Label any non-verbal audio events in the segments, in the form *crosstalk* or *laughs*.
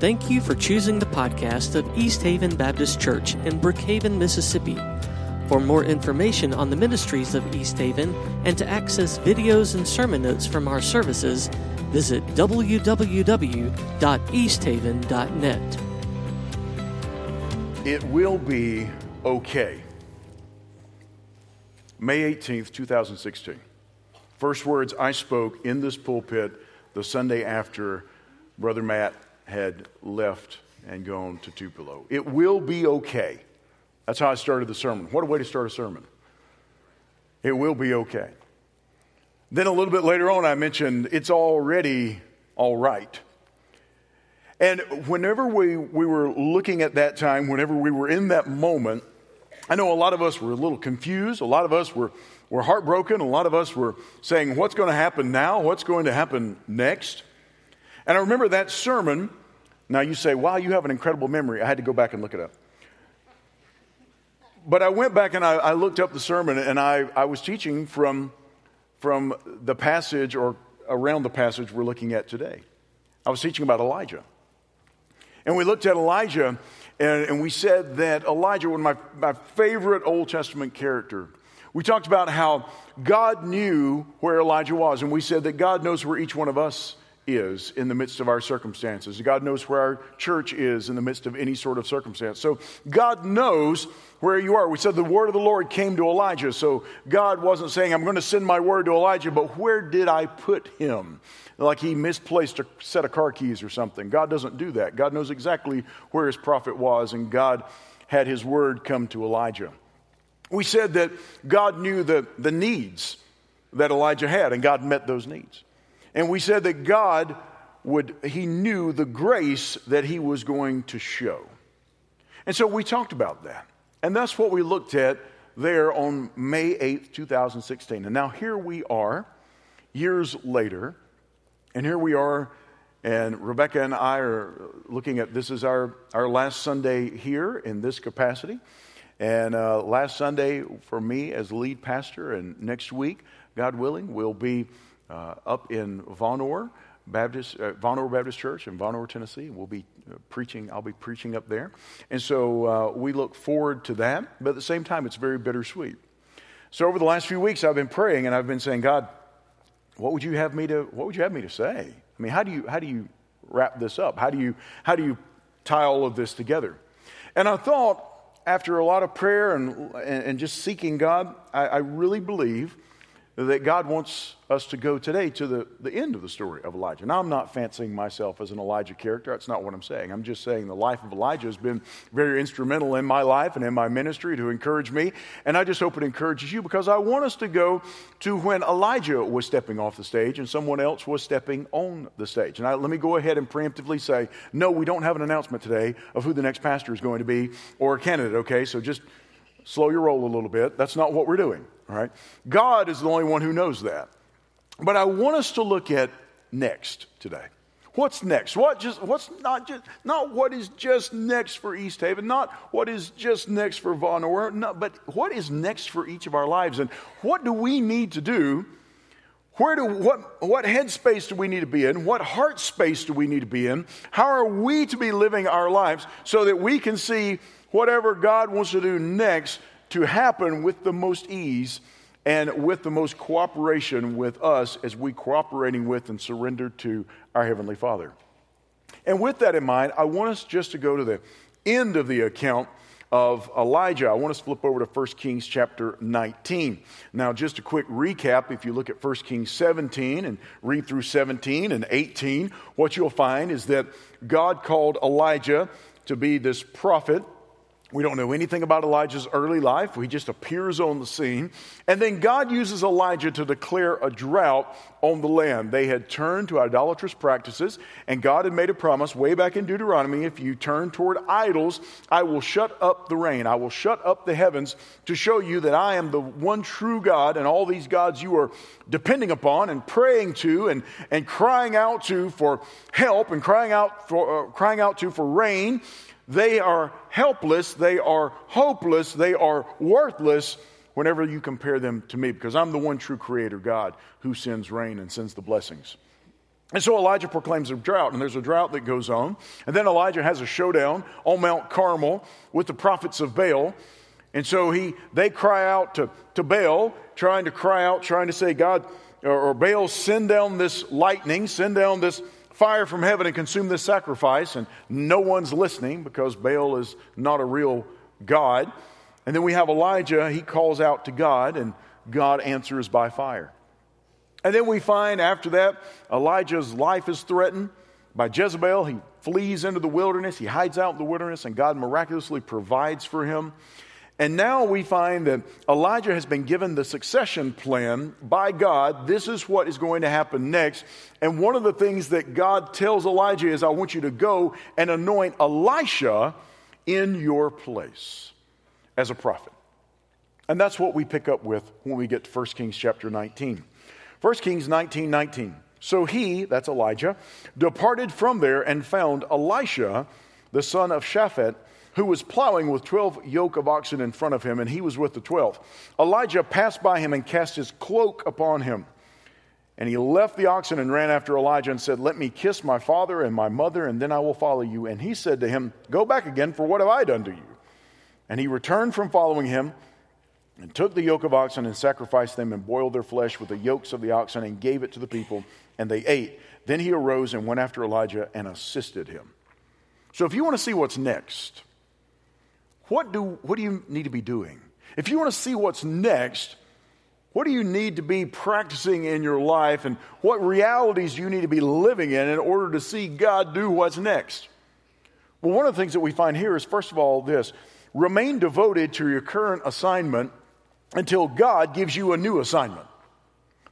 Thank you for choosing the podcast of East Haven Baptist Church in Brookhaven, Mississippi. For more information on the ministries of East Haven and to access videos and sermon notes from our services, visit www.easthaven.net. It will be okay. May 18th, 2016. First words I spoke in this pulpit the Sunday after Brother Matt had left and gone to Tupelo. It will be okay. That's how I started the sermon. What a way to start a sermon. It will be okay. Then a little bit later on, I mentioned it's already all right. And whenever we, we were looking at that time, whenever we were in that moment, I know a lot of us were a little confused. A lot of us were, were heartbroken. A lot of us were saying, What's going to happen now? What's going to happen next? And I remember that sermon now you say, wow, you have an incredible memory. I had to go back and look it up. But I went back and I, I looked up the sermon and I, I was teaching from, from the passage or around the passage we're looking at today. I was teaching about Elijah. And we looked at Elijah and, and we said that Elijah, one of my, my favorite Old Testament character, we talked about how God knew where Elijah was, and we said that God knows where each one of us is in the midst of our circumstances. God knows where our church is in the midst of any sort of circumstance. So God knows where you are. We said the word of the Lord came to Elijah. So God wasn't saying, I'm going to send my word to Elijah, but where did I put him? Like he misplaced a set of car keys or something. God doesn't do that. God knows exactly where his prophet was, and God had his word come to Elijah. We said that God knew the, the needs that Elijah had, and God met those needs. And we said that God would, he knew the grace that he was going to show. And so we talked about that. And that's what we looked at there on May 8th, 2016. And now here we are, years later, and here we are, and Rebecca and I are looking at this is our, our last Sunday here in this capacity. And uh, last Sunday for me as lead pastor, and next week, God willing, will be uh, up in Vonore Baptist, uh, Vonore Baptist Church in Vonore, Tennessee. We'll be uh, preaching, I'll be preaching up there. And so uh, we look forward to that, but at the same time, it's very bittersweet. So over the last few weeks, I've been praying and I've been saying, God, what would you have me to, what would you have me to say? I mean, how do you, how do you wrap this up? How do you, how do you tie all of this together? And I thought, after a lot of prayer and, and, just seeking God, I, I really believe that God wants us to go today to the, the end of the story of Elijah. Now, I'm not fancying myself as an Elijah character. That's not what I'm saying. I'm just saying the life of Elijah has been very instrumental in my life and in my ministry to encourage me. And I just hope it encourages you because I want us to go to when Elijah was stepping off the stage and someone else was stepping on the stage. And I, let me go ahead and preemptively say, no, we don't have an announcement today of who the next pastor is going to be or a candidate, okay? So just slow your roll a little bit. That's not what we're doing, all right? God is the only one who knows that. But I want us to look at next today. What's next? What just what's not just not what is just next for East Haven, not what is just next for Vonore, no, but what is next for each of our lives and what do we need to do? Where do what what headspace do we need to be in? What heart space do we need to be in? How are we to be living our lives so that we can see whatever God wants to do next to happen with the most ease and with the most cooperation with us as we cooperating with and surrender to our Heavenly Father. And with that in mind, I want us just to go to the end of the account of Elijah. I want us to flip over to 1 Kings chapter 19. Now, just a quick recap if you look at 1 Kings 17 and read through 17 and 18, what you'll find is that God called Elijah to be this prophet we don't know anything about Elijah's early life. He just appears on the scene. And then God uses Elijah to declare a drought on the land. They had turned to idolatrous practices, and God had made a promise way back in Deuteronomy if you turn toward idols, I will shut up the rain. I will shut up the heavens to show you that I am the one true God, and all these gods you are depending upon and praying to and, and crying out to for help and crying out, for, uh, crying out to for rain they are helpless, they are hopeless, they are worthless whenever you compare them to me, because I'm the one true creator God who sends rain and sends the blessings. And so Elijah proclaims a drought, and there's a drought that goes on. And then Elijah has a showdown on Mount Carmel with the prophets of Baal. And so he, they cry out to, to Baal, trying to cry out, trying to say, God, or, or Baal, send down this lightning, send down this fire from heaven and consume this sacrifice. And no one's listening because Baal is not a real God. And then we have Elijah, he calls out to God, and God answers by fire. And then we find after that, Elijah's life is threatened by Jezebel. He flees into the wilderness, he hides out in the wilderness, and God miraculously provides for him. And now we find that Elijah has been given the succession plan by God. This is what is going to happen next. And one of the things that God tells Elijah is, I want you to go and anoint Elisha in your place as a prophet. And that's what we pick up with when we get to 1 Kings chapter 19. 1 Kings 19 19. So he, that's Elijah, departed from there and found Elisha, the son of Shaphat, who was plowing with 12 yoke of oxen in front of him, and he was with the 12. Elijah passed by him and cast his cloak upon him. And he left the oxen and ran after Elijah and said, Let me kiss my father and my mother, and then I will follow you. And he said to him, Go back again, for what have I done to you? And he returned from following him and took the yoke of oxen and sacrificed them and boiled their flesh with the yokes of the oxen and gave it to the people, and they ate. Then he arose and went after Elijah and assisted him. So if you want to see what's next, what do, what do you need to be doing? If you want to see what's next, what do you need to be practicing in your life and what realities you need to be living in in order to see God do what's next? Well, one of the things that we find here is, first of all, this remain devoted to your current assignment until God gives you a new assignment.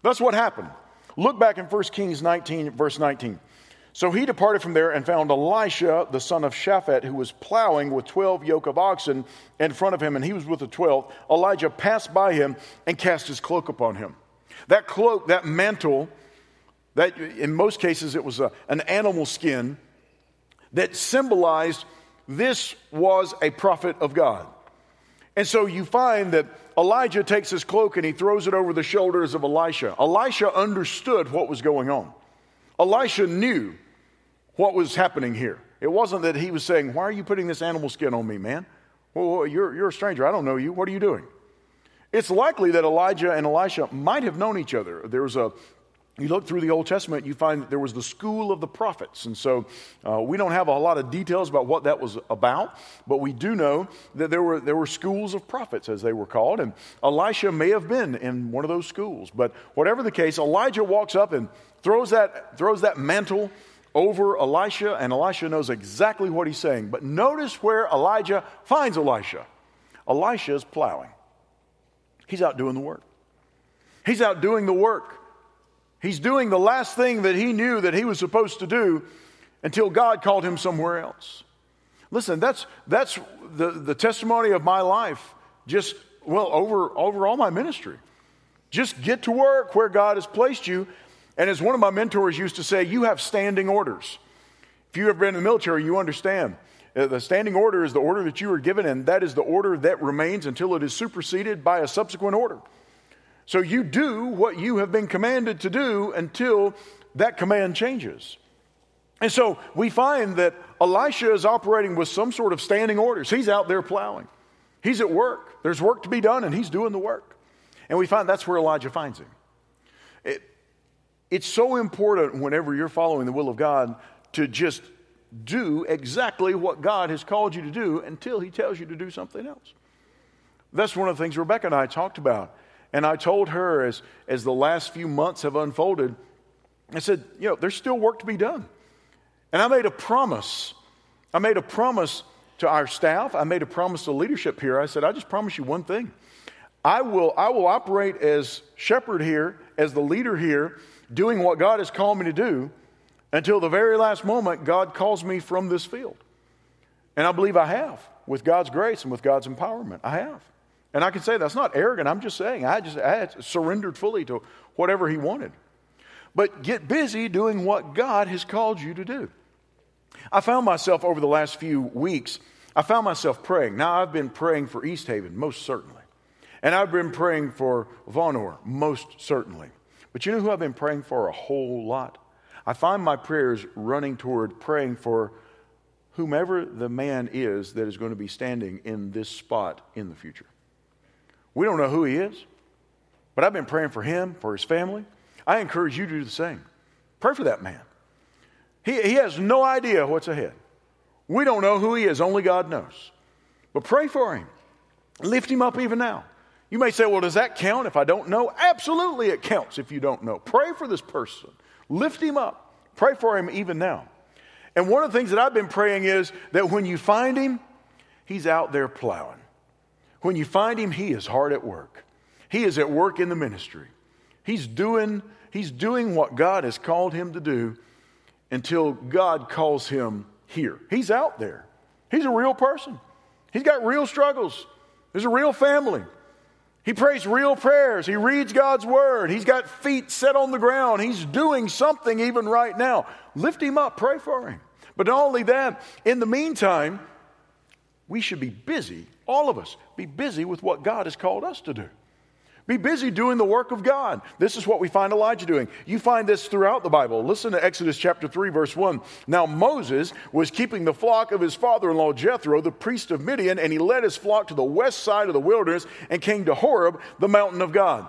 That's what happened. Look back in 1 Kings 19, verse 19. So he departed from there and found Elisha, the son of Shaphat, who was plowing with 12 yoke of oxen in front of him, and he was with the 12. Elijah passed by him and cast his cloak upon him. That cloak, that mantle, that in most cases it was a, an animal skin that symbolized this was a prophet of God. And so you find that Elijah takes his cloak and he throws it over the shoulders of Elisha. Elisha understood what was going on. Elisha knew what was happening here. It wasn't that he was saying, Why are you putting this animal skin on me, man? Well, you're, you're a stranger. I don't know you. What are you doing? It's likely that Elijah and Elisha might have known each other. There was a you look through the Old Testament, you find that there was the school of the prophets. And so uh, we don't have a lot of details about what that was about, but we do know that there were, there were schools of prophets, as they were called. And Elisha may have been in one of those schools. But whatever the case, Elijah walks up and throws that, throws that mantle over Elisha, and Elisha knows exactly what he's saying. But notice where Elijah finds Elisha. Elisha is plowing, he's out doing the work. He's out doing the work He's doing the last thing that he knew that he was supposed to do until God called him somewhere else. Listen, that's, that's the, the testimony of my life, just, well, over, over all my ministry. Just get to work where God has placed you. And as one of my mentors used to say, you have standing orders. If you've been in the military, you understand. Uh, the standing order is the order that you were given, and that is the order that remains until it is superseded by a subsequent order. So you do what you have been commanded to do until that command changes. And so we find that Elisha is operating with some sort of standing orders. He's out there plowing, he's at work. There's work to be done, and he's doing the work. And we find that's where Elijah finds him. It, it's so important whenever you're following the will of God to just do exactly what God has called you to do until he tells you to do something else. That's one of the things Rebecca and I talked about and I told her as, as the last few months have unfolded, I said, you know, there's still work to be done. And I made a promise. I made a promise to our staff. I made a promise to leadership here. I said, I just promise you one thing. I will, I will operate as shepherd here, as the leader here, doing what God has called me to do until the very last moment God calls me from this field. And I believe I have, with God's grace and with God's empowerment. I have. And I can say that's not arrogant. I'm just saying I just I surrendered fully to whatever he wanted. But get busy doing what God has called you to do. I found myself over the last few weeks, I found myself praying. Now I've been praying for East Haven, most certainly. And I've been praying for Vonore, most certainly. But you know who I've been praying for a whole lot? I find my prayers running toward praying for whomever the man is that is going to be standing in this spot in the future. We don't know who he is, but I've been praying for him, for his family. I encourage you to do the same. Pray for that man. He, he has no idea what's ahead. We don't know who he is, only God knows. But pray for him. Lift him up even now. You may say, well, does that count if I don't know? Absolutely, it counts if you don't know. Pray for this person, lift him up, pray for him even now. And one of the things that I've been praying is that when you find him, he's out there plowing. When you find him, he is hard at work. He is at work in the ministry. He's doing, he's doing what God has called him to do until God calls him here. He's out there. He's a real person. He's got real struggles. There's a real family. He prays real prayers. He reads God's word. He's got feet set on the ground. He's doing something even right now. Lift him up, pray for him. But not only that, in the meantime, we should be busy, all of us, be busy with what God has called us to do. Be busy doing the work of God. This is what we find Elijah doing. You find this throughout the Bible. Listen to Exodus chapter 3, verse 1. Now Moses was keeping the flock of his father in law Jethro, the priest of Midian, and he led his flock to the west side of the wilderness and came to Horeb, the mountain of God.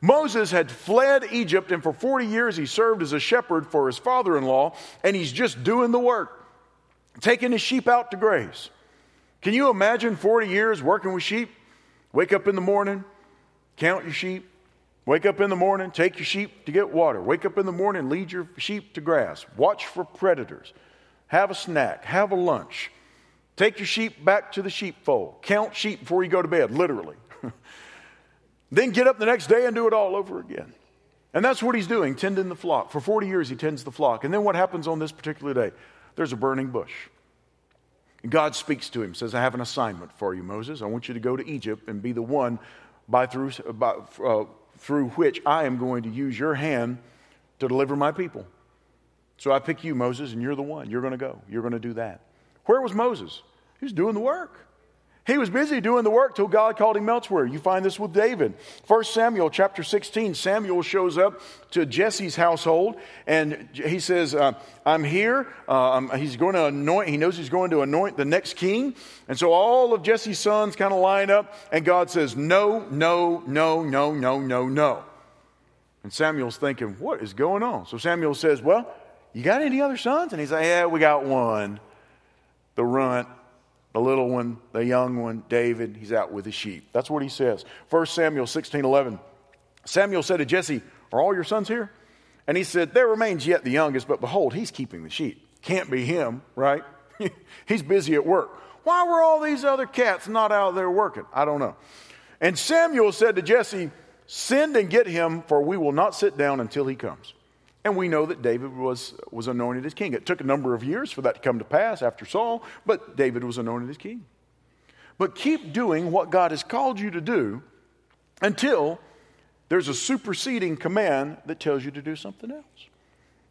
Moses had fled Egypt, and for 40 years he served as a shepherd for his father in law, and he's just doing the work, taking his sheep out to graze. Can you imagine 40 years working with sheep? Wake up in the morning, count your sheep. Wake up in the morning, take your sheep to get water. Wake up in the morning, lead your sheep to grass. Watch for predators. Have a snack. Have a lunch. Take your sheep back to the sheepfold. Count sheep before you go to bed, literally. *laughs* then get up the next day and do it all over again. And that's what he's doing, tending the flock. For 40 years, he tends the flock. And then what happens on this particular day? There's a burning bush. God speaks to him, says, I have an assignment for you, Moses. I want you to go to Egypt and be the one by through, by, uh, through which I am going to use your hand to deliver my people. So I pick you, Moses, and you're the one. You're going to go. You're going to do that. Where was Moses? He was doing the work. He was busy doing the work till God called him elsewhere. You find this with David. 1 Samuel chapter 16, Samuel shows up to Jesse's household and he says, uh, I'm here. Uh, he's going to anoint, he knows he's going to anoint the next king. And so all of Jesse's sons kind of line up and God says, No, no, no, no, no, no, no. And Samuel's thinking, What is going on? So Samuel says, Well, you got any other sons? And he's like, Yeah, we got one. The runt the little one, the young one, David, he's out with the sheep. That's what he says. 1 Samuel 16 11. Samuel said to Jesse, Are all your sons here? And he said, There remains yet the youngest, but behold, he's keeping the sheep. Can't be him, right? *laughs* he's busy at work. Why were all these other cats not out there working? I don't know. And Samuel said to Jesse, Send and get him, for we will not sit down until he comes. And we know that David was, was anointed as king. It took a number of years for that to come to pass after Saul, but David was anointed as king. But keep doing what God has called you to do until there's a superseding command that tells you to do something else.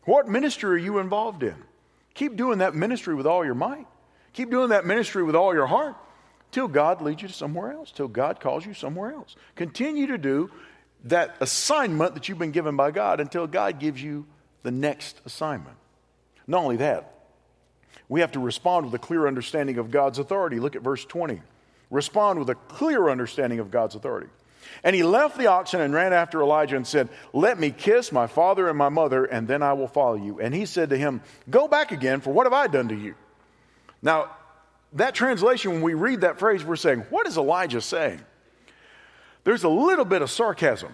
What ministry are you involved in? Keep doing that ministry with all your might. Keep doing that ministry with all your heart till God leads you to somewhere else, till God calls you somewhere else. Continue to do that assignment that you've been given by God until God gives you the next assignment. Not only that, we have to respond with a clear understanding of God's authority. Look at verse 20. Respond with a clear understanding of God's authority. And he left the oxen and ran after Elijah and said, Let me kiss my father and my mother, and then I will follow you. And he said to him, Go back again, for what have I done to you? Now, that translation, when we read that phrase, we're saying, What is Elijah saying? There's a little bit of sarcasm.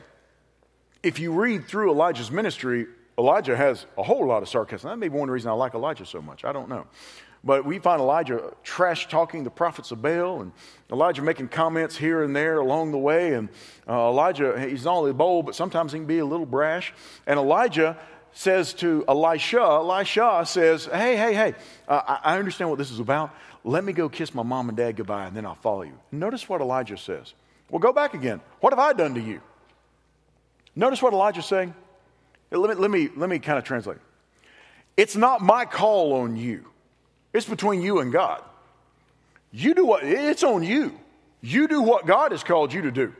If you read through Elijah's ministry, Elijah has a whole lot of sarcasm. That may be one reason I like Elijah so much. I don't know. But we find Elijah trash talking the prophets of Baal and Elijah making comments here and there along the way. And uh, Elijah, he's not only bold, but sometimes he can be a little brash. And Elijah says to Elisha, Elisha says, Hey, hey, hey, uh, I, I understand what this is about. Let me go kiss my mom and dad goodbye and then I'll follow you. Notice what Elijah says. Well, go back again. What have I done to you? Notice what Elijah's saying. Let me, let me, let me kind of translate. It's not my call on you, it's between you and God. You do what, it's on you. You do what God has called you to do.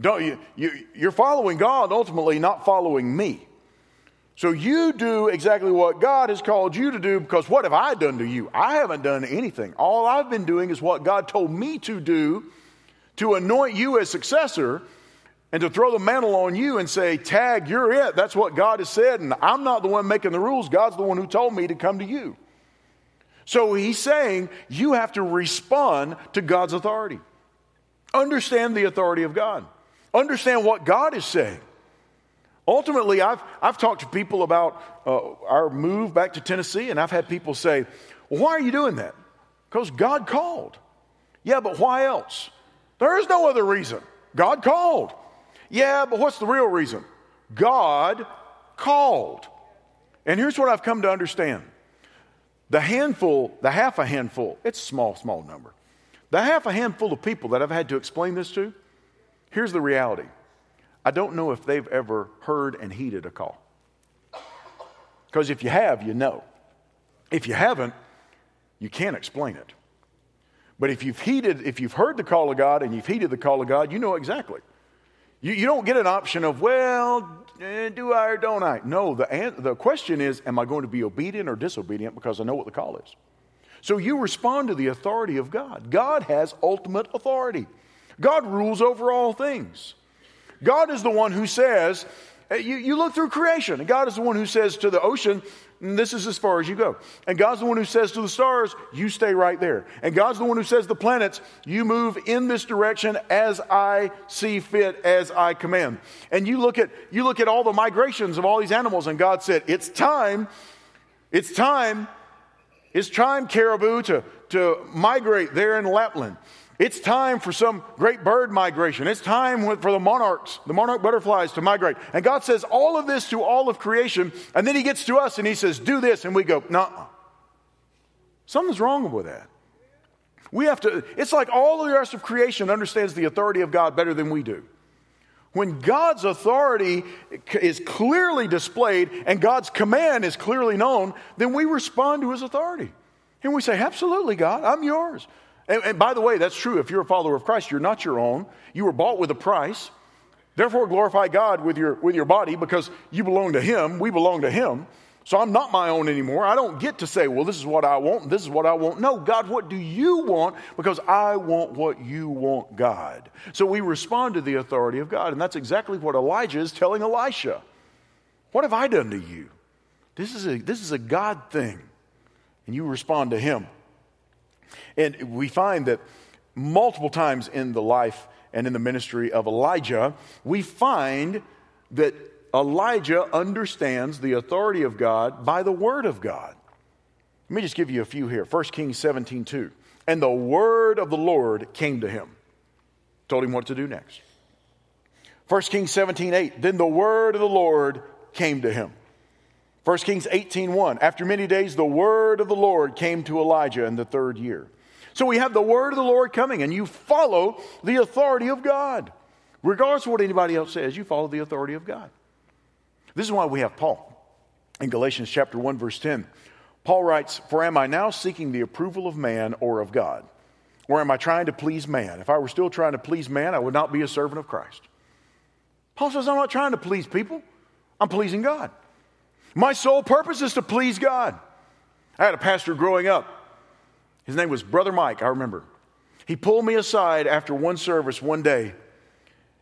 Don't you, you, you're following God ultimately, not following me. So you do exactly what God has called you to do because what have I done to you? I haven't done anything. All I've been doing is what God told me to do to anoint you as successor and to throw the mantle on you and say, Tag, you're it. That's what God has said. And I'm not the one making the rules. God's the one who told me to come to you. So he's saying you have to respond to God's authority. Understand the authority of God, understand what God is saying. Ultimately, I've, I've talked to people about uh, our move back to Tennessee, and I've had people say, Well, why are you doing that? Because God called. Yeah, but why else? There is no other reason. God called. Yeah, but what's the real reason? God called. And here's what I've come to understand the handful, the half a handful, it's a small, small number. The half a handful of people that I've had to explain this to, here's the reality I don't know if they've ever heard and heeded a call. Because if you have, you know. If you haven't, you can't explain it. But if you've heeded, if you've heard the call of God and you've heeded the call of God, you know exactly. You, you don't get an option of, well, eh, do I or don't I? No, the, the question is, am I going to be obedient or disobedient because I know what the call is? So you respond to the authority of God. God has ultimate authority, God rules over all things. God is the one who says, eh, you, you look through creation, and God is the one who says to the ocean, this is as far as you go. And God's the one who says to the stars, you stay right there. And God's the one who says the planets, you move in this direction as I see fit, as I command. And you look at you look at all the migrations of all these animals, and God said, It's time, it's time, it's time, caribou, to, to migrate there in Lapland. It's time for some great bird migration. It's time for the monarchs, the monarch butterflies to migrate. And God says all of this to all of creation. And then He gets to us and He says, Do this. And we go, No. Something's wrong with that. We have to, it's like all the rest of creation understands the authority of God better than we do. When God's authority is clearly displayed and God's command is clearly known, then we respond to His authority. And we say, Absolutely, God, I'm yours. And, and, by the way, that's true. If you're a follower of Christ, you're not your own. You were bought with a price. Therefore, glorify God with your, with your body because you belong to Him. We belong to Him. So I'm not my own anymore. I don't get to say, well, this is what I want, this is what I want. No, God, what do you want? Because I want what you want, God. So we respond to the authority of God. And that's exactly what Elijah is telling Elisha. What have I done to you? This is a, this is a God thing. And you respond to Him. And we find that multiple times in the life and in the ministry of Elijah, we find that Elijah understands the authority of God by the word of God. Let me just give you a few here. 1 Kings 17 2. And the word of the Lord came to him, told him what to do next. 1 Kings 17 8. Then the word of the Lord came to him. 1 Kings 18 1. After many days, the word of the Lord came to Elijah in the third year. So we have the word of the Lord coming, and you follow the authority of God. Regardless of what anybody else says, you follow the authority of God. This is why we have Paul in Galatians chapter 1, verse 10. Paul writes, For am I now seeking the approval of man or of God? Or am I trying to please man? If I were still trying to please man, I would not be a servant of Christ. Paul says, I'm not trying to please people, I'm pleasing God. My sole purpose is to please God. I had a pastor growing up his name was Brother Mike, I remember. He pulled me aside after one service one day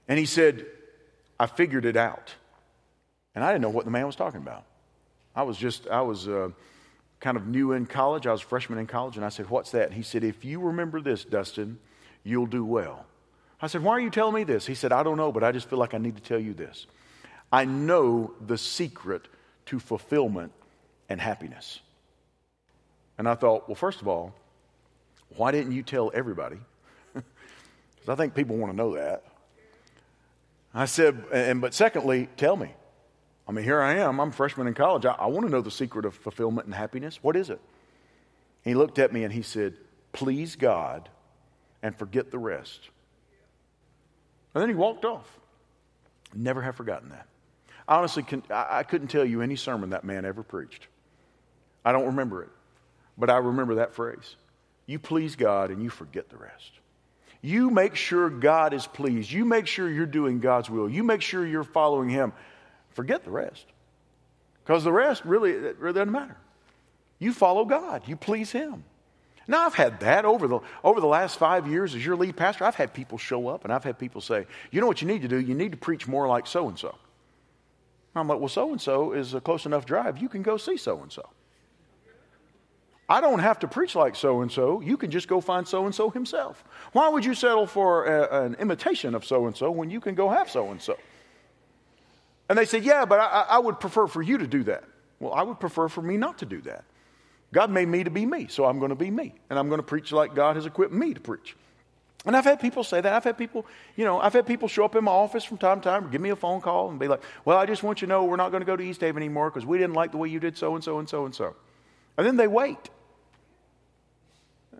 and he said, I figured it out. And I didn't know what the man was talking about. I was just, I was uh, kind of new in college. I was a freshman in college. And I said, What's that? And he said, If you remember this, Dustin, you'll do well. I said, Why are you telling me this? He said, I don't know, but I just feel like I need to tell you this. I know the secret to fulfillment and happiness. And I thought, well, first of all, why didn't you tell everybody? *laughs* Because I think people want to know that. I said, and but secondly, tell me. I mean, here I am. I'm a freshman in college. I, I want to know the secret of fulfillment and happiness. What is it? And he looked at me and he said, Please God and forget the rest. And then he walked off. Never have forgotten that. I honestly, can, I, I couldn't tell you any sermon that man ever preached. I don't remember it, but I remember that phrase. You please God and you forget the rest. You make sure God is pleased. You make sure you're doing God's will. You make sure you're following Him. Forget the rest. Because the rest really, really doesn't matter. You follow God, you please Him. Now, I've had that over the, over the last five years as your lead pastor. I've had people show up and I've had people say, you know what you need to do? You need to preach more like so and so. I'm like, well, so and so is a close enough drive. You can go see so and so. I don't have to preach like so and so. You can just go find so and so himself. Why would you settle for a, an imitation of so and so when you can go have so and so? And they said, Yeah, but I, I, would prefer for you to do that. Well, I would prefer for me not to do that. God made me to be me, so I'm going to be me. And I'm going to preach like God has equipped me to preach. And I've had people say that. I've had people, you know, I've had people show up in my office from time to time, give me a phone call and be like, Well, I just want you to know we're not going to go to East Haven anymore because we didn't like the way you did so and so and so and so. And then they wait.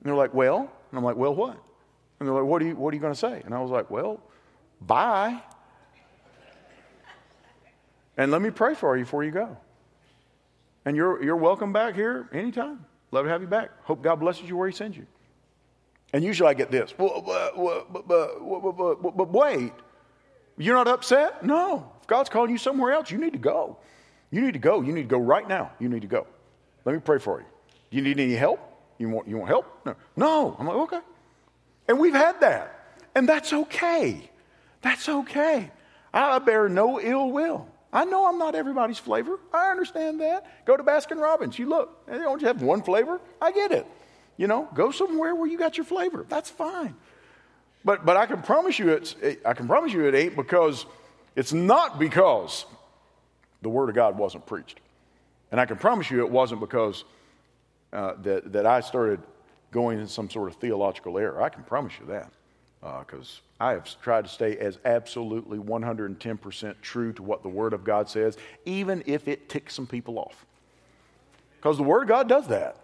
They're like, Well, and I'm like, Well, what? And they're like, What are you, what are you going to say? And I was like, Well, bye. And let me pray for you before you go. And you're, you're welcome back here anytime. Love to have you back. Hope God blesses you where He sends you. And usually I get this. Well, but, but, but, wait, you're not upset? No. If God's calling you somewhere else, you need to go. You need to go. You need to go right now. You need to go. Let me pray for you. Do you need any help? You want, you want help? No. No. I'm like, okay. And we've had that. And that's okay. That's okay. I bear no ill will. I know I'm not everybody's flavor. I understand that. Go to Baskin Robbins. You look, they don't have one flavor. I get it. You know, go somewhere where you got your flavor. That's fine. But, but I can promise you it's, I can promise you it ain't because it's not because the Word of God wasn't preached. And I can promise you it wasn't because uh, that, that I started going in some sort of theological error. I can promise you that because uh, I have tried to stay as absolutely 110% true to what the Word of God says, even if it ticks some people off. Because the Word of God does that.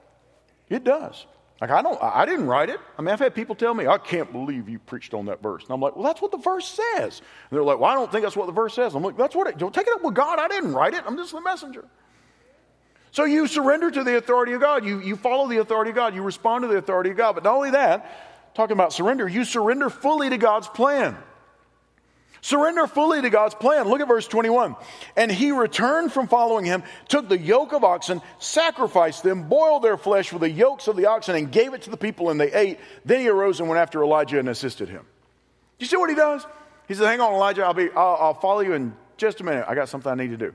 It does. Like, I don't, I didn't write it. I mean, I've had people tell me, I can't believe you preached on that verse. And I'm like, well, that's what the verse says. And they're like, well, I don't think that's what the verse says. I'm like, that's what it, don't take it up with God. I didn't write it. I'm just the messenger. So you surrender to the authority of God. You, you follow the authority of God. You respond to the authority of God. But not only that, talking about surrender, you surrender fully to God's plan. Surrender fully to God's plan. Look at verse 21. And he returned from following him, took the yoke of oxen, sacrificed them, boiled their flesh with the yokes of the oxen, and gave it to the people, and they ate. Then he arose and went after Elijah and assisted him. You see what he does? He said, Hang on, Elijah, I'll, be, I'll, I'll follow you in just a minute. I got something I need to do.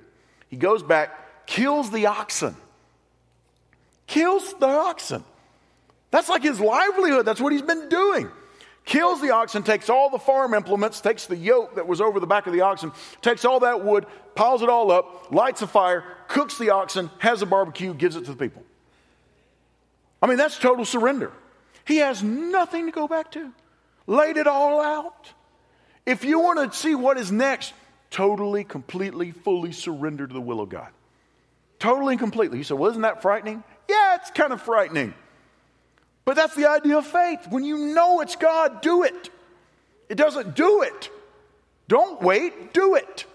He goes back, kills the oxen. Kills the oxen. That's like his livelihood. That's what he's been doing kills the oxen, takes all the farm implements, takes the yoke that was over the back of the oxen, takes all that wood, piles it all up, lights a fire, cooks the oxen, has a barbecue, gives it to the people. I mean, that's total surrender. He has nothing to go back to, laid it all out. If you want to see what is next, totally, completely, fully surrender to the will of God. Totally and completely. You say, well, isn't that frightening? Yeah, it's kind of frightening. But that's the idea of faith. When you know it's God, do it. It doesn't do it. Don't wait, do it.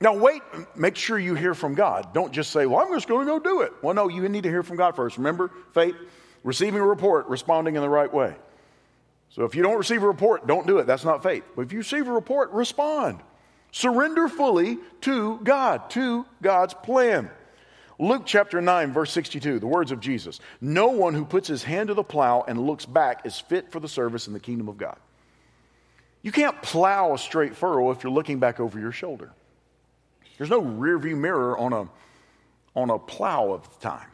Now, wait, make sure you hear from God. Don't just say, Well, I'm just going to go do it. Well, no, you need to hear from God first. Remember, faith, receiving a report, responding in the right way. So if you don't receive a report, don't do it. That's not faith. But if you receive a report, respond. Surrender fully to God, to God's plan. Luke chapter 9, verse 62, the words of Jesus No one who puts his hand to the plow and looks back is fit for the service in the kingdom of God. You can't plow a straight furrow if you're looking back over your shoulder. There's no rearview mirror on a, on a plow of the time.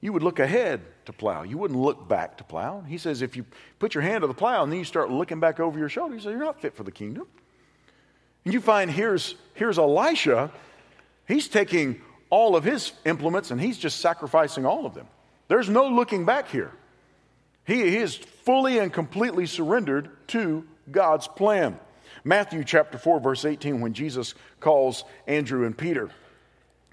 You would look ahead to plow. You wouldn't look back to plow. He says if you put your hand to the plow and then you start looking back over your shoulder, you say you're not fit for the kingdom. And you find here's, here's Elisha. He's taking all of his implements and he's just sacrificing all of them. There's no looking back here. He, is fully and completely surrendered to God's plan. Matthew chapter 4, verse 18, when Jesus calls Andrew and Peter.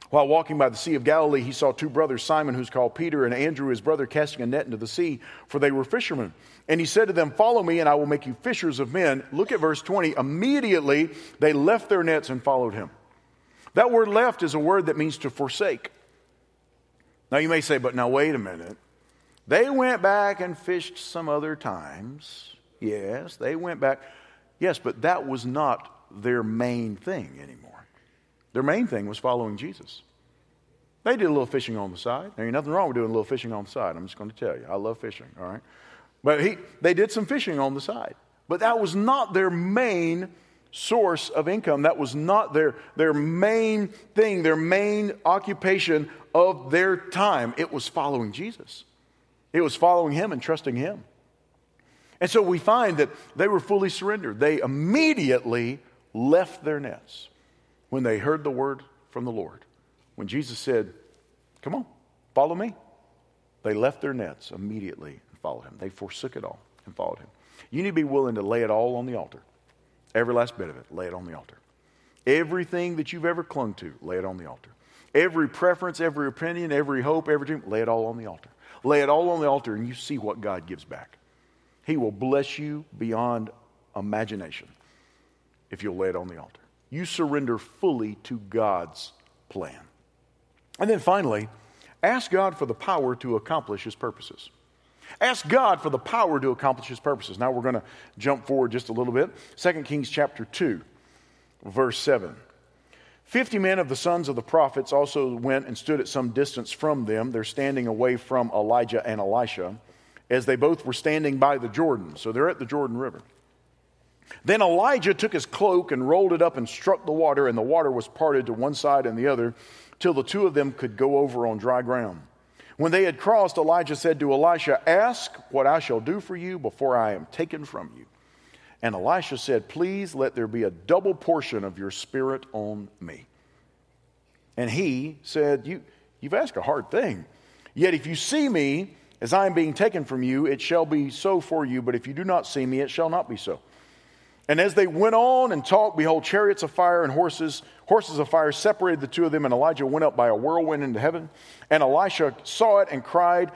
While walking by the Sea of Galilee, he saw two brothers, Simon, who's called Peter, and Andrew, his brother, casting a net into the sea, for they were fishermen. And he said to them, Follow me, and I will make you fishers of men. Look at verse 20. Immediately they left their nets and followed him. That word left is a word that means to forsake. Now you may say, but now wait a minute. They went back and fished some other times. Yes, they went back. Yes, but that was not their main thing anymore. Their main thing was following Jesus. They did a little fishing on the side. There ain't nothing wrong with doing a little fishing on the side. I'm just going to tell you. I love fishing, all right? But he, they did some fishing on the side. But that was not their main source of income. That was not their, their main thing, their main occupation of their time. It was following Jesus, it was following Him and trusting Him. And so we find that they were fully surrendered. They immediately left their nets when they heard the word from the Lord. When Jesus said, Come on, follow me, they left their nets immediately and followed Him. They forsook it all and followed Him. You need to be willing to lay it all on the altar. Every last bit of it, lay it on the altar. Everything that you've ever clung to, lay it on the altar. Every preference, every opinion, every hope, every dream, lay it all on the altar. Lay it all on the altar and you see what God gives back. He will bless you beyond imagination if you'll lay it on the altar. You surrender fully to God's plan. And then finally, ask God for the power to accomplish his purposes. Ask God for the power to accomplish his purposes. Now we're going to jump forward just a little bit. 2 Kings chapter 2, verse 7. Fifty men of the sons of the prophets also went and stood at some distance from them. They're standing away from Elijah and Elisha, as they both were standing by the Jordan. So they're at the Jordan River. Then Elijah took his cloak and rolled it up and struck the water, and the water was parted to one side and the other, till the two of them could go over on dry ground. When they had crossed, Elijah said to Elisha, Ask what I shall do for you before I am taken from you. And Elisha said, Please let there be a double portion of your spirit on me. And he said, you, You've asked a hard thing. Yet if you see me as I am being taken from you, it shall be so for you. But if you do not see me, it shall not be so. And as they went on and talked, behold, chariots of fire and horses, horses of fire separated the two of them, and Elijah went up by a whirlwind into heaven. And Elisha saw it and cried,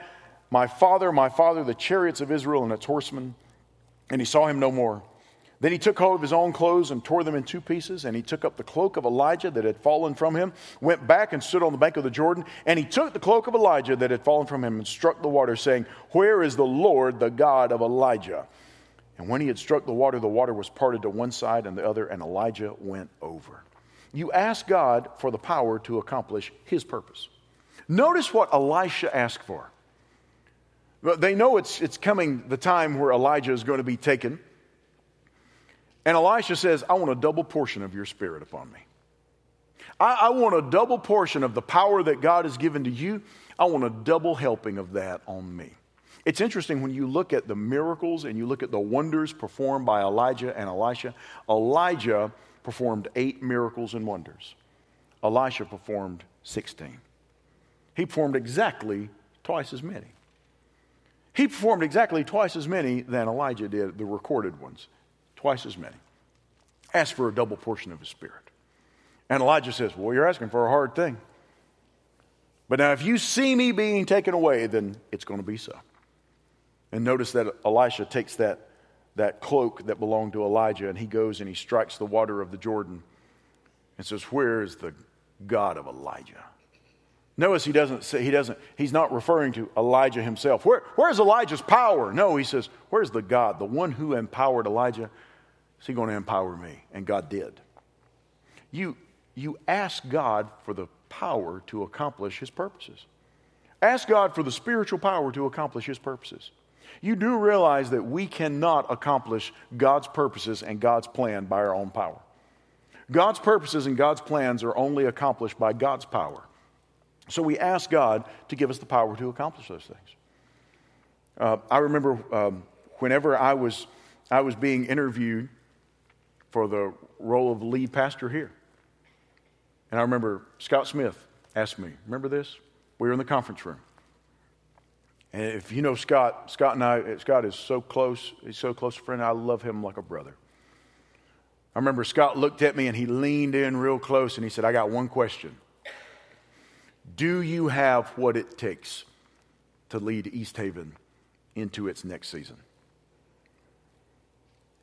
My father, my father, the chariots of Israel and its horsemen. And he saw him no more. Then he took hold of his own clothes and tore them in two pieces. And he took up the cloak of Elijah that had fallen from him, went back and stood on the bank of the Jordan. And he took the cloak of Elijah that had fallen from him and struck the water, saying, Where is the Lord, the God of Elijah? And when he had struck the water, the water was parted to one side and the other, and Elijah went over. You ask God for the power to accomplish his purpose. Notice what Elisha asked for. They know it's, it's coming the time where Elijah is going to be taken. And Elisha says, I want a double portion of your spirit upon me. I, I want a double portion of the power that God has given to you. I want a double helping of that on me. It's interesting when you look at the miracles and you look at the wonders performed by Elijah and Elisha. Elijah performed eight miracles and wonders, Elisha performed 16. He performed exactly twice as many. He performed exactly twice as many than Elijah did, the recorded ones. Twice as many. Asked for a double portion of his spirit. And Elijah says, Well, you're asking for a hard thing. But now, if you see me being taken away, then it's going to be so. And notice that Elisha takes that, that cloak that belonged to Elijah and he goes and he strikes the water of the Jordan and says, Where is the God of Elijah? Notice he doesn't say, he doesn't, he's not referring to Elijah himself. Where, where's Elijah's power? No, he says, Where's the God, the one who empowered Elijah? Is he going to empower me? And God did. You, you ask God for the power to accomplish his purposes. Ask God for the spiritual power to accomplish his purposes you do realize that we cannot accomplish God's purposes and God's plan by our own power. God's purposes and God's plans are only accomplished by God's power. So we ask God to give us the power to accomplish those things. Uh, I remember um, whenever I was, I was being interviewed for the role of lead pastor here. And I remember Scott Smith asked me, Remember this? We were in the conference room. And if you know Scott, Scott and I, Scott is so close. He's so close a friend. I love him like a brother. I remember Scott looked at me and he leaned in real close and he said, I got one question. Do you have what it takes to lead East Haven into its next season?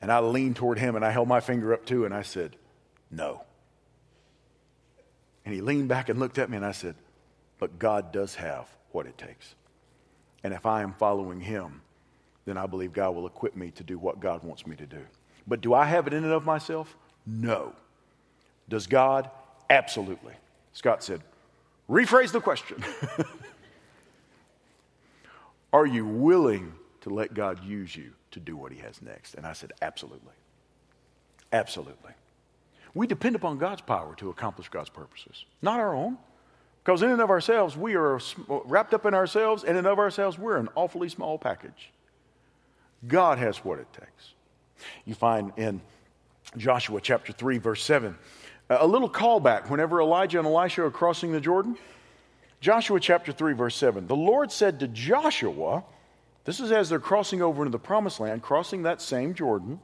And I leaned toward him and I held my finger up too and I said, No. And he leaned back and looked at me and I said, But God does have what it takes. And if I am following Him, then I believe God will equip me to do what God wants me to do. But do I have it in and of myself? No. Does God? Absolutely. Scott said, rephrase the question *laughs* Are you willing to let God use you to do what He has next? And I said, Absolutely. Absolutely. We depend upon God's power to accomplish God's purposes, not our own. Because in and of ourselves, we are wrapped up in ourselves, and in and of ourselves, we're an awfully small package. God has what it takes. You find in Joshua chapter 3, verse 7, a little callback whenever Elijah and Elisha are crossing the Jordan. Joshua chapter 3, verse 7. The Lord said to Joshua, this is as they're crossing over into the promised land, crossing that same Jordan.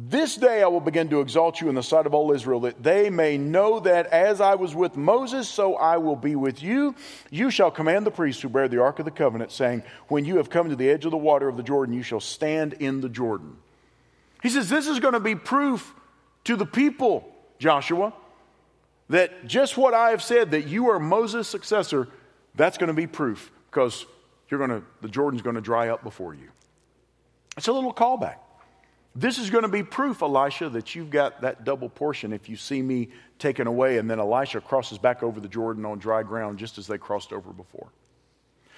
This day I will begin to exalt you in the sight of all Israel, that they may know that as I was with Moses, so I will be with you. You shall command the priests who bear the ark of the covenant, saying, When you have come to the edge of the water of the Jordan, you shall stand in the Jordan. He says, This is going to be proof to the people, Joshua, that just what I have said, that you are Moses' successor, that's going to be proof because you're going to, the Jordan's going to dry up before you. It's a little callback. This is going to be proof, Elisha, that you've got that double portion if you see me taken away. And then Elisha crosses back over the Jordan on dry ground just as they crossed over before.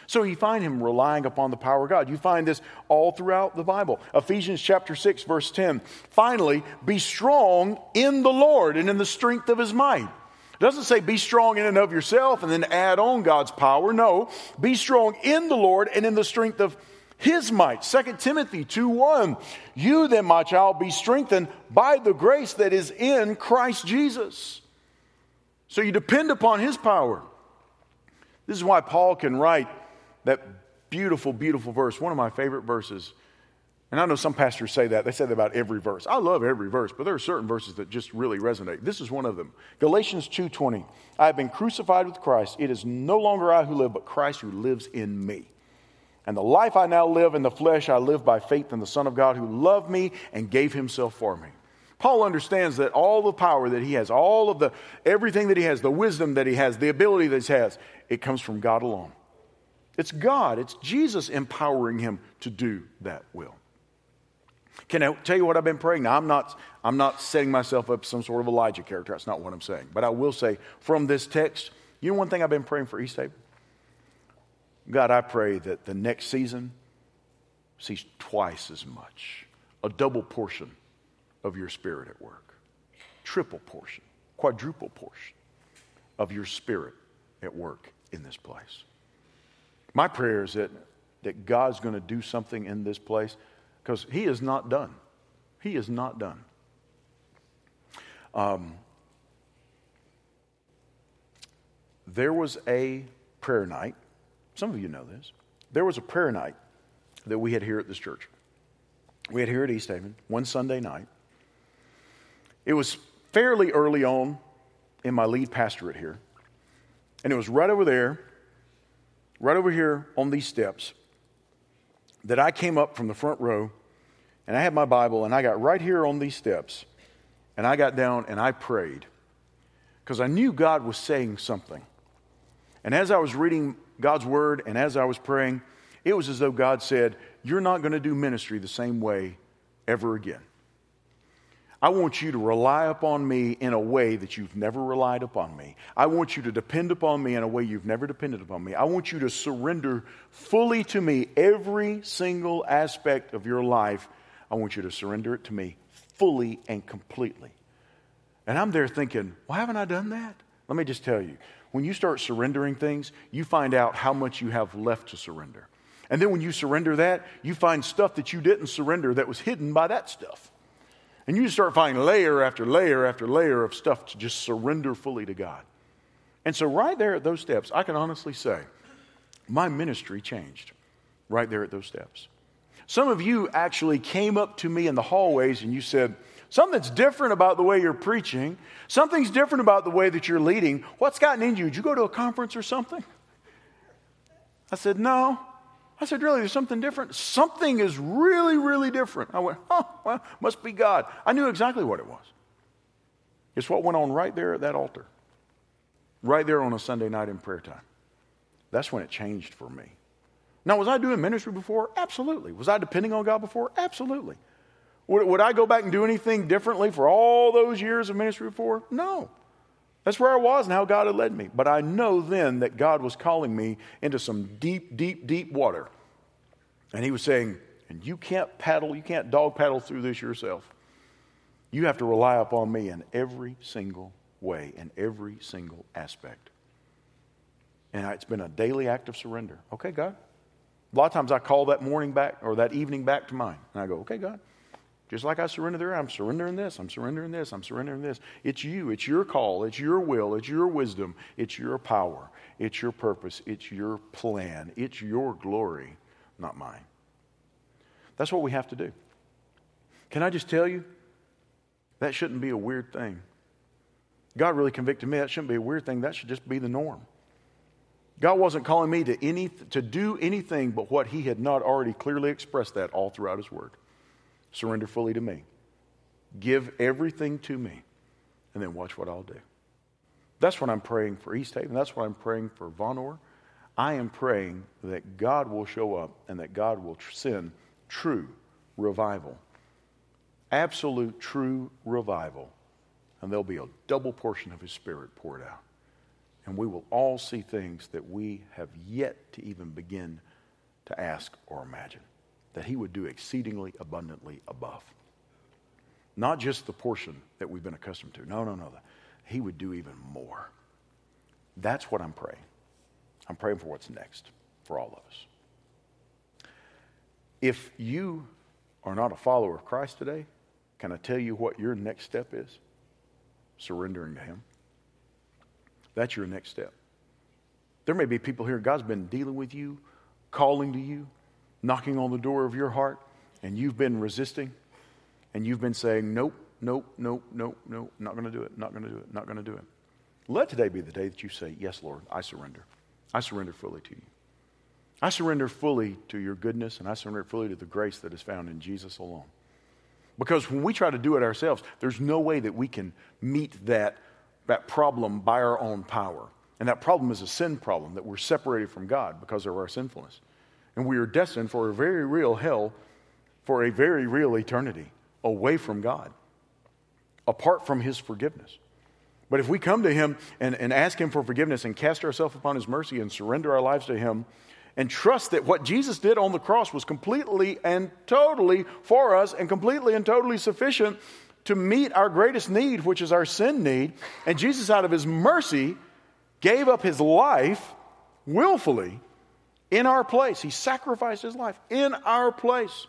So you find him relying upon the power of God. You find this all throughout the Bible. Ephesians chapter 6, verse 10. Finally, be strong in the Lord and in the strength of his might. It doesn't say be strong in and of yourself and then add on God's power. No, be strong in the Lord and in the strength of his might. 2 Timothy 2 1. You then, my child, be strengthened by the grace that is in Christ Jesus. So you depend upon his power. This is why Paul can write that beautiful, beautiful verse, one of my favorite verses. And I know some pastors say that. They say that about every verse. I love every verse, but there are certain verses that just really resonate. This is one of them. Galatians 2:20. I have been crucified with Christ. It is no longer I who live, but Christ who lives in me. And the life I now live in the flesh, I live by faith in the Son of God who loved me and gave himself for me. Paul understands that all the power that he has, all of the everything that he has, the wisdom that he has, the ability that he has, it comes from God alone. It's God, it's Jesus empowering him to do that will. Can I tell you what I've been praying? Now, I'm not, I'm not setting myself up some sort of Elijah character. That's not what I'm saying. But I will say from this text, you know one thing I've been praying for East Haven? God, I pray that the next season sees twice as much, a double portion of your spirit at work, triple portion, quadruple portion of your spirit at work in this place. My prayer is that, that God's going to do something in this place because He is not done. He is not done. Um, there was a prayer night some of you know this. There was a prayer night that we had here at this church. We had here at East Haven one Sunday night. It was fairly early on in my lead pastorate here. And it was right over there, right over here on these steps, that I came up from the front row and I had my Bible and I got right here on these steps and I got down and I prayed because I knew God was saying something. And as I was reading God's word, and as I was praying, it was as though God said, You're not going to do ministry the same way ever again. I want you to rely upon me in a way that you've never relied upon me. I want you to depend upon me in a way you've never depended upon me. I want you to surrender fully to me every single aspect of your life. I want you to surrender it to me fully and completely. And I'm there thinking, why haven't I done that? Let me just tell you when you start surrendering things, you find out how much you have left to surrender. And then when you surrender that, you find stuff that you didn't surrender that was hidden by that stuff. And you start finding layer after layer after layer of stuff to just surrender fully to God. And so, right there at those steps, I can honestly say, my ministry changed right there at those steps. Some of you actually came up to me in the hallways and you said, Something's different about the way you're preaching. Something's different about the way that you're leading. What's gotten into you? Did you go to a conference or something? I said, No. I said, Really, there's something different? Something is really, really different. I went, Oh, well, must be God. I knew exactly what it was. It's what went on right there at that altar, right there on a Sunday night in prayer time. That's when it changed for me. Now, was I doing ministry before? Absolutely. Was I depending on God before? Absolutely. Would, would I go back and do anything differently for all those years of ministry before? No. That's where I was and how God had led me. But I know then that God was calling me into some deep, deep, deep water. And He was saying, and you can't paddle, you can't dog paddle through this yourself. You have to rely upon me in every single way, in every single aspect. And it's been a daily act of surrender. Okay, God. A lot of times I call that morning back or that evening back to mine. And I go, okay, God, just like I surrender there, I'm surrendering this, I'm surrendering this, I'm surrendering this. It's you, it's your call, it's your will, it's your wisdom, it's your power, it's your purpose, it's your plan, it's your glory, not mine. That's what we have to do. Can I just tell you? That shouldn't be a weird thing. God really convicted me. That shouldn't be a weird thing. That should just be the norm. God wasn't calling me to, any, to do anything but what He had not already clearly expressed that all throughout His Word. Surrender fully to me. Give everything to me, and then watch what I'll do. That's what I'm praying for East Haven. That's what I'm praying for Vonore. I am praying that God will show up and that God will send true revival. Absolute true revival. And there'll be a double portion of His Spirit poured out and we will all see things that we have yet to even begin to ask or imagine. That He would do exceedingly abundantly above. Not just the portion that we've been accustomed to. No, no, no. He would do even more. That's what I'm praying. I'm praying for what's next for all of us. If you are not a follower of Christ today, can I tell you what your next step is? Surrendering to Him. That's your next step. There may be people here, God's been dealing with you, calling to you, knocking on the door of your heart, and you've been resisting, and you've been saying, Nope, nope, nope, nope, nope, not going to do it, not going to do it, not going to do it. Let today be the day that you say, Yes, Lord, I surrender. I surrender fully to you. I surrender fully to your goodness, and I surrender fully to the grace that is found in Jesus alone. Because when we try to do it ourselves, there's no way that we can meet that that problem by our own power. And that problem is a sin problem that we're separated from God because of our sinfulness. And we are destined for a very real hell for a very real eternity away from God, apart from His forgiveness. But if we come to Him and, and ask Him for forgiveness and cast ourselves upon His mercy and surrender our lives to Him, and trust that what Jesus did on the cross was completely and totally for us and completely and totally sufficient, to meet our greatest need, which is our sin need. And Jesus, out of his mercy, gave up his life willfully in our place. He sacrificed his life in our place,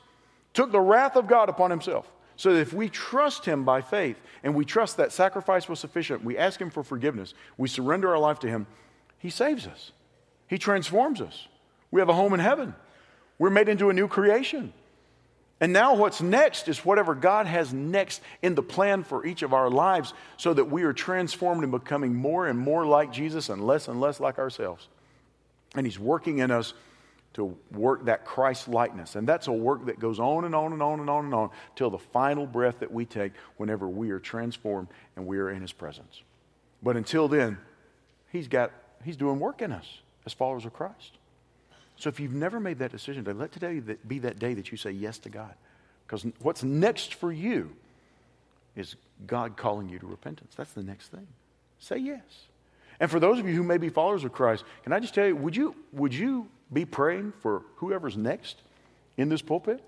took the wrath of God upon himself. So that if we trust him by faith and we trust that sacrifice was sufficient, we ask him for forgiveness, we surrender our life to him, he saves us. He transforms us. We have a home in heaven. We're made into a new creation. And now, what's next is whatever God has next in the plan for each of our lives so that we are transformed and becoming more and more like Jesus and less and less like ourselves. And He's working in us to work that Christ likeness. And that's a work that goes on and on and on and on and on till the final breath that we take whenever we are transformed and we are in His presence. But until then, He's got He's doing work in us as followers of Christ. So if you've never made that decision today, let today be that day that you say yes to God. Because what's next for you is God calling you to repentance. That's the next thing. Say yes. And for those of you who may be followers of Christ, can I just tell you, would you, would you be praying for whoever's next in this pulpit?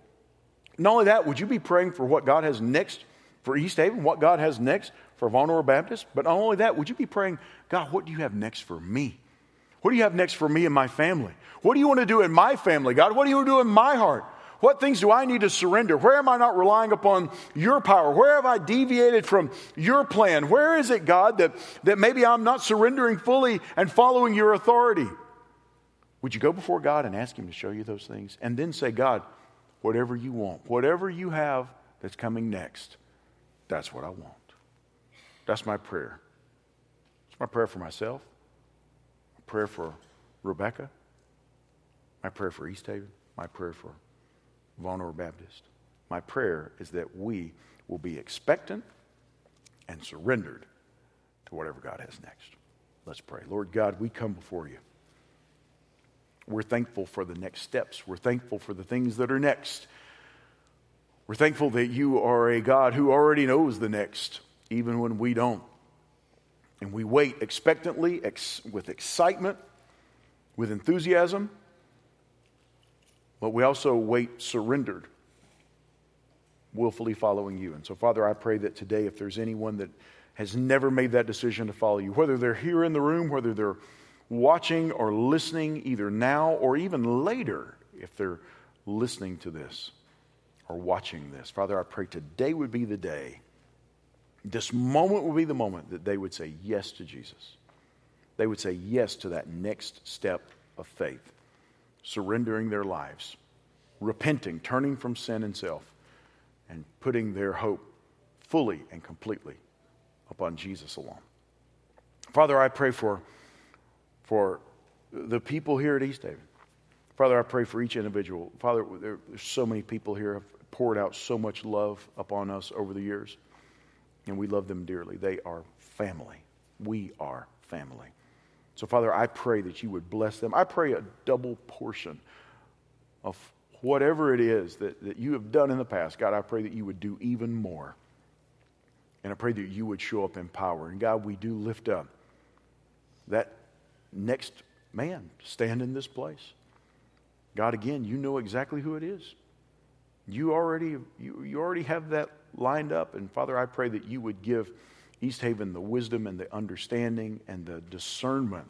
Not only that, would you be praying for what God has next for East Haven, what God has next for Vonore Baptist? But not only that, would you be praying, God, what do you have next for me? What do you have next for me and my family? What do you want to do in my family, God? What do you want to do in my heart? What things do I need to surrender? Where am I not relying upon your power? Where have I deviated from your plan? Where is it, God, that, that maybe I'm not surrendering fully and following your authority? Would you go before God and ask Him to show you those things? And then say, God, whatever you want, whatever you have that's coming next, that's what I want. That's my prayer. It's my prayer for myself my prayer for Rebecca, my prayer for East Haven, my prayer for Vonore Baptist. My prayer is that we will be expectant and surrendered to whatever God has next. Let's pray. Lord God, we come before you. We're thankful for the next steps. We're thankful for the things that are next. We're thankful that you are a God who already knows the next, even when we don't. And we wait expectantly, ex- with excitement, with enthusiasm, but we also wait surrendered, willfully following you. And so, Father, I pray that today, if there's anyone that has never made that decision to follow you, whether they're here in the room, whether they're watching or listening either now or even later, if they're listening to this or watching this, Father, I pray today would be the day this moment would be the moment that they would say yes to Jesus. They would say yes to that next step of faith, surrendering their lives, repenting, turning from sin and self, and putting their hope fully and completely upon Jesus alone. Father, I pray for, for the people here at East Haven. Father, I pray for each individual. Father, there, there's so many people here have poured out so much love upon us over the years and we love them dearly. They are family. We are family. So, Father, I pray that you would bless them. I pray a double portion of whatever it is that, that you have done in the past. God, I pray that you would do even more. And I pray that you would show up in power. And God, we do lift up that next man stand in this place. God, again, you know exactly who it is. You already, you, you already have that lined up. And Father, I pray that you would give East Haven the wisdom and the understanding and the discernment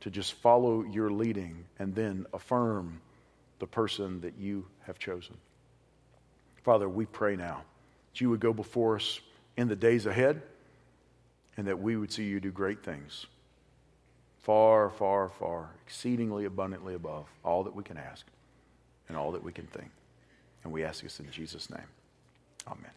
to just follow your leading and then affirm the person that you have chosen. Father, we pray now that you would go before us in the days ahead and that we would see you do great things. Far, far, far, exceedingly abundantly above all that we can ask and all that we can think. And we ask this in Jesus' name. Amen.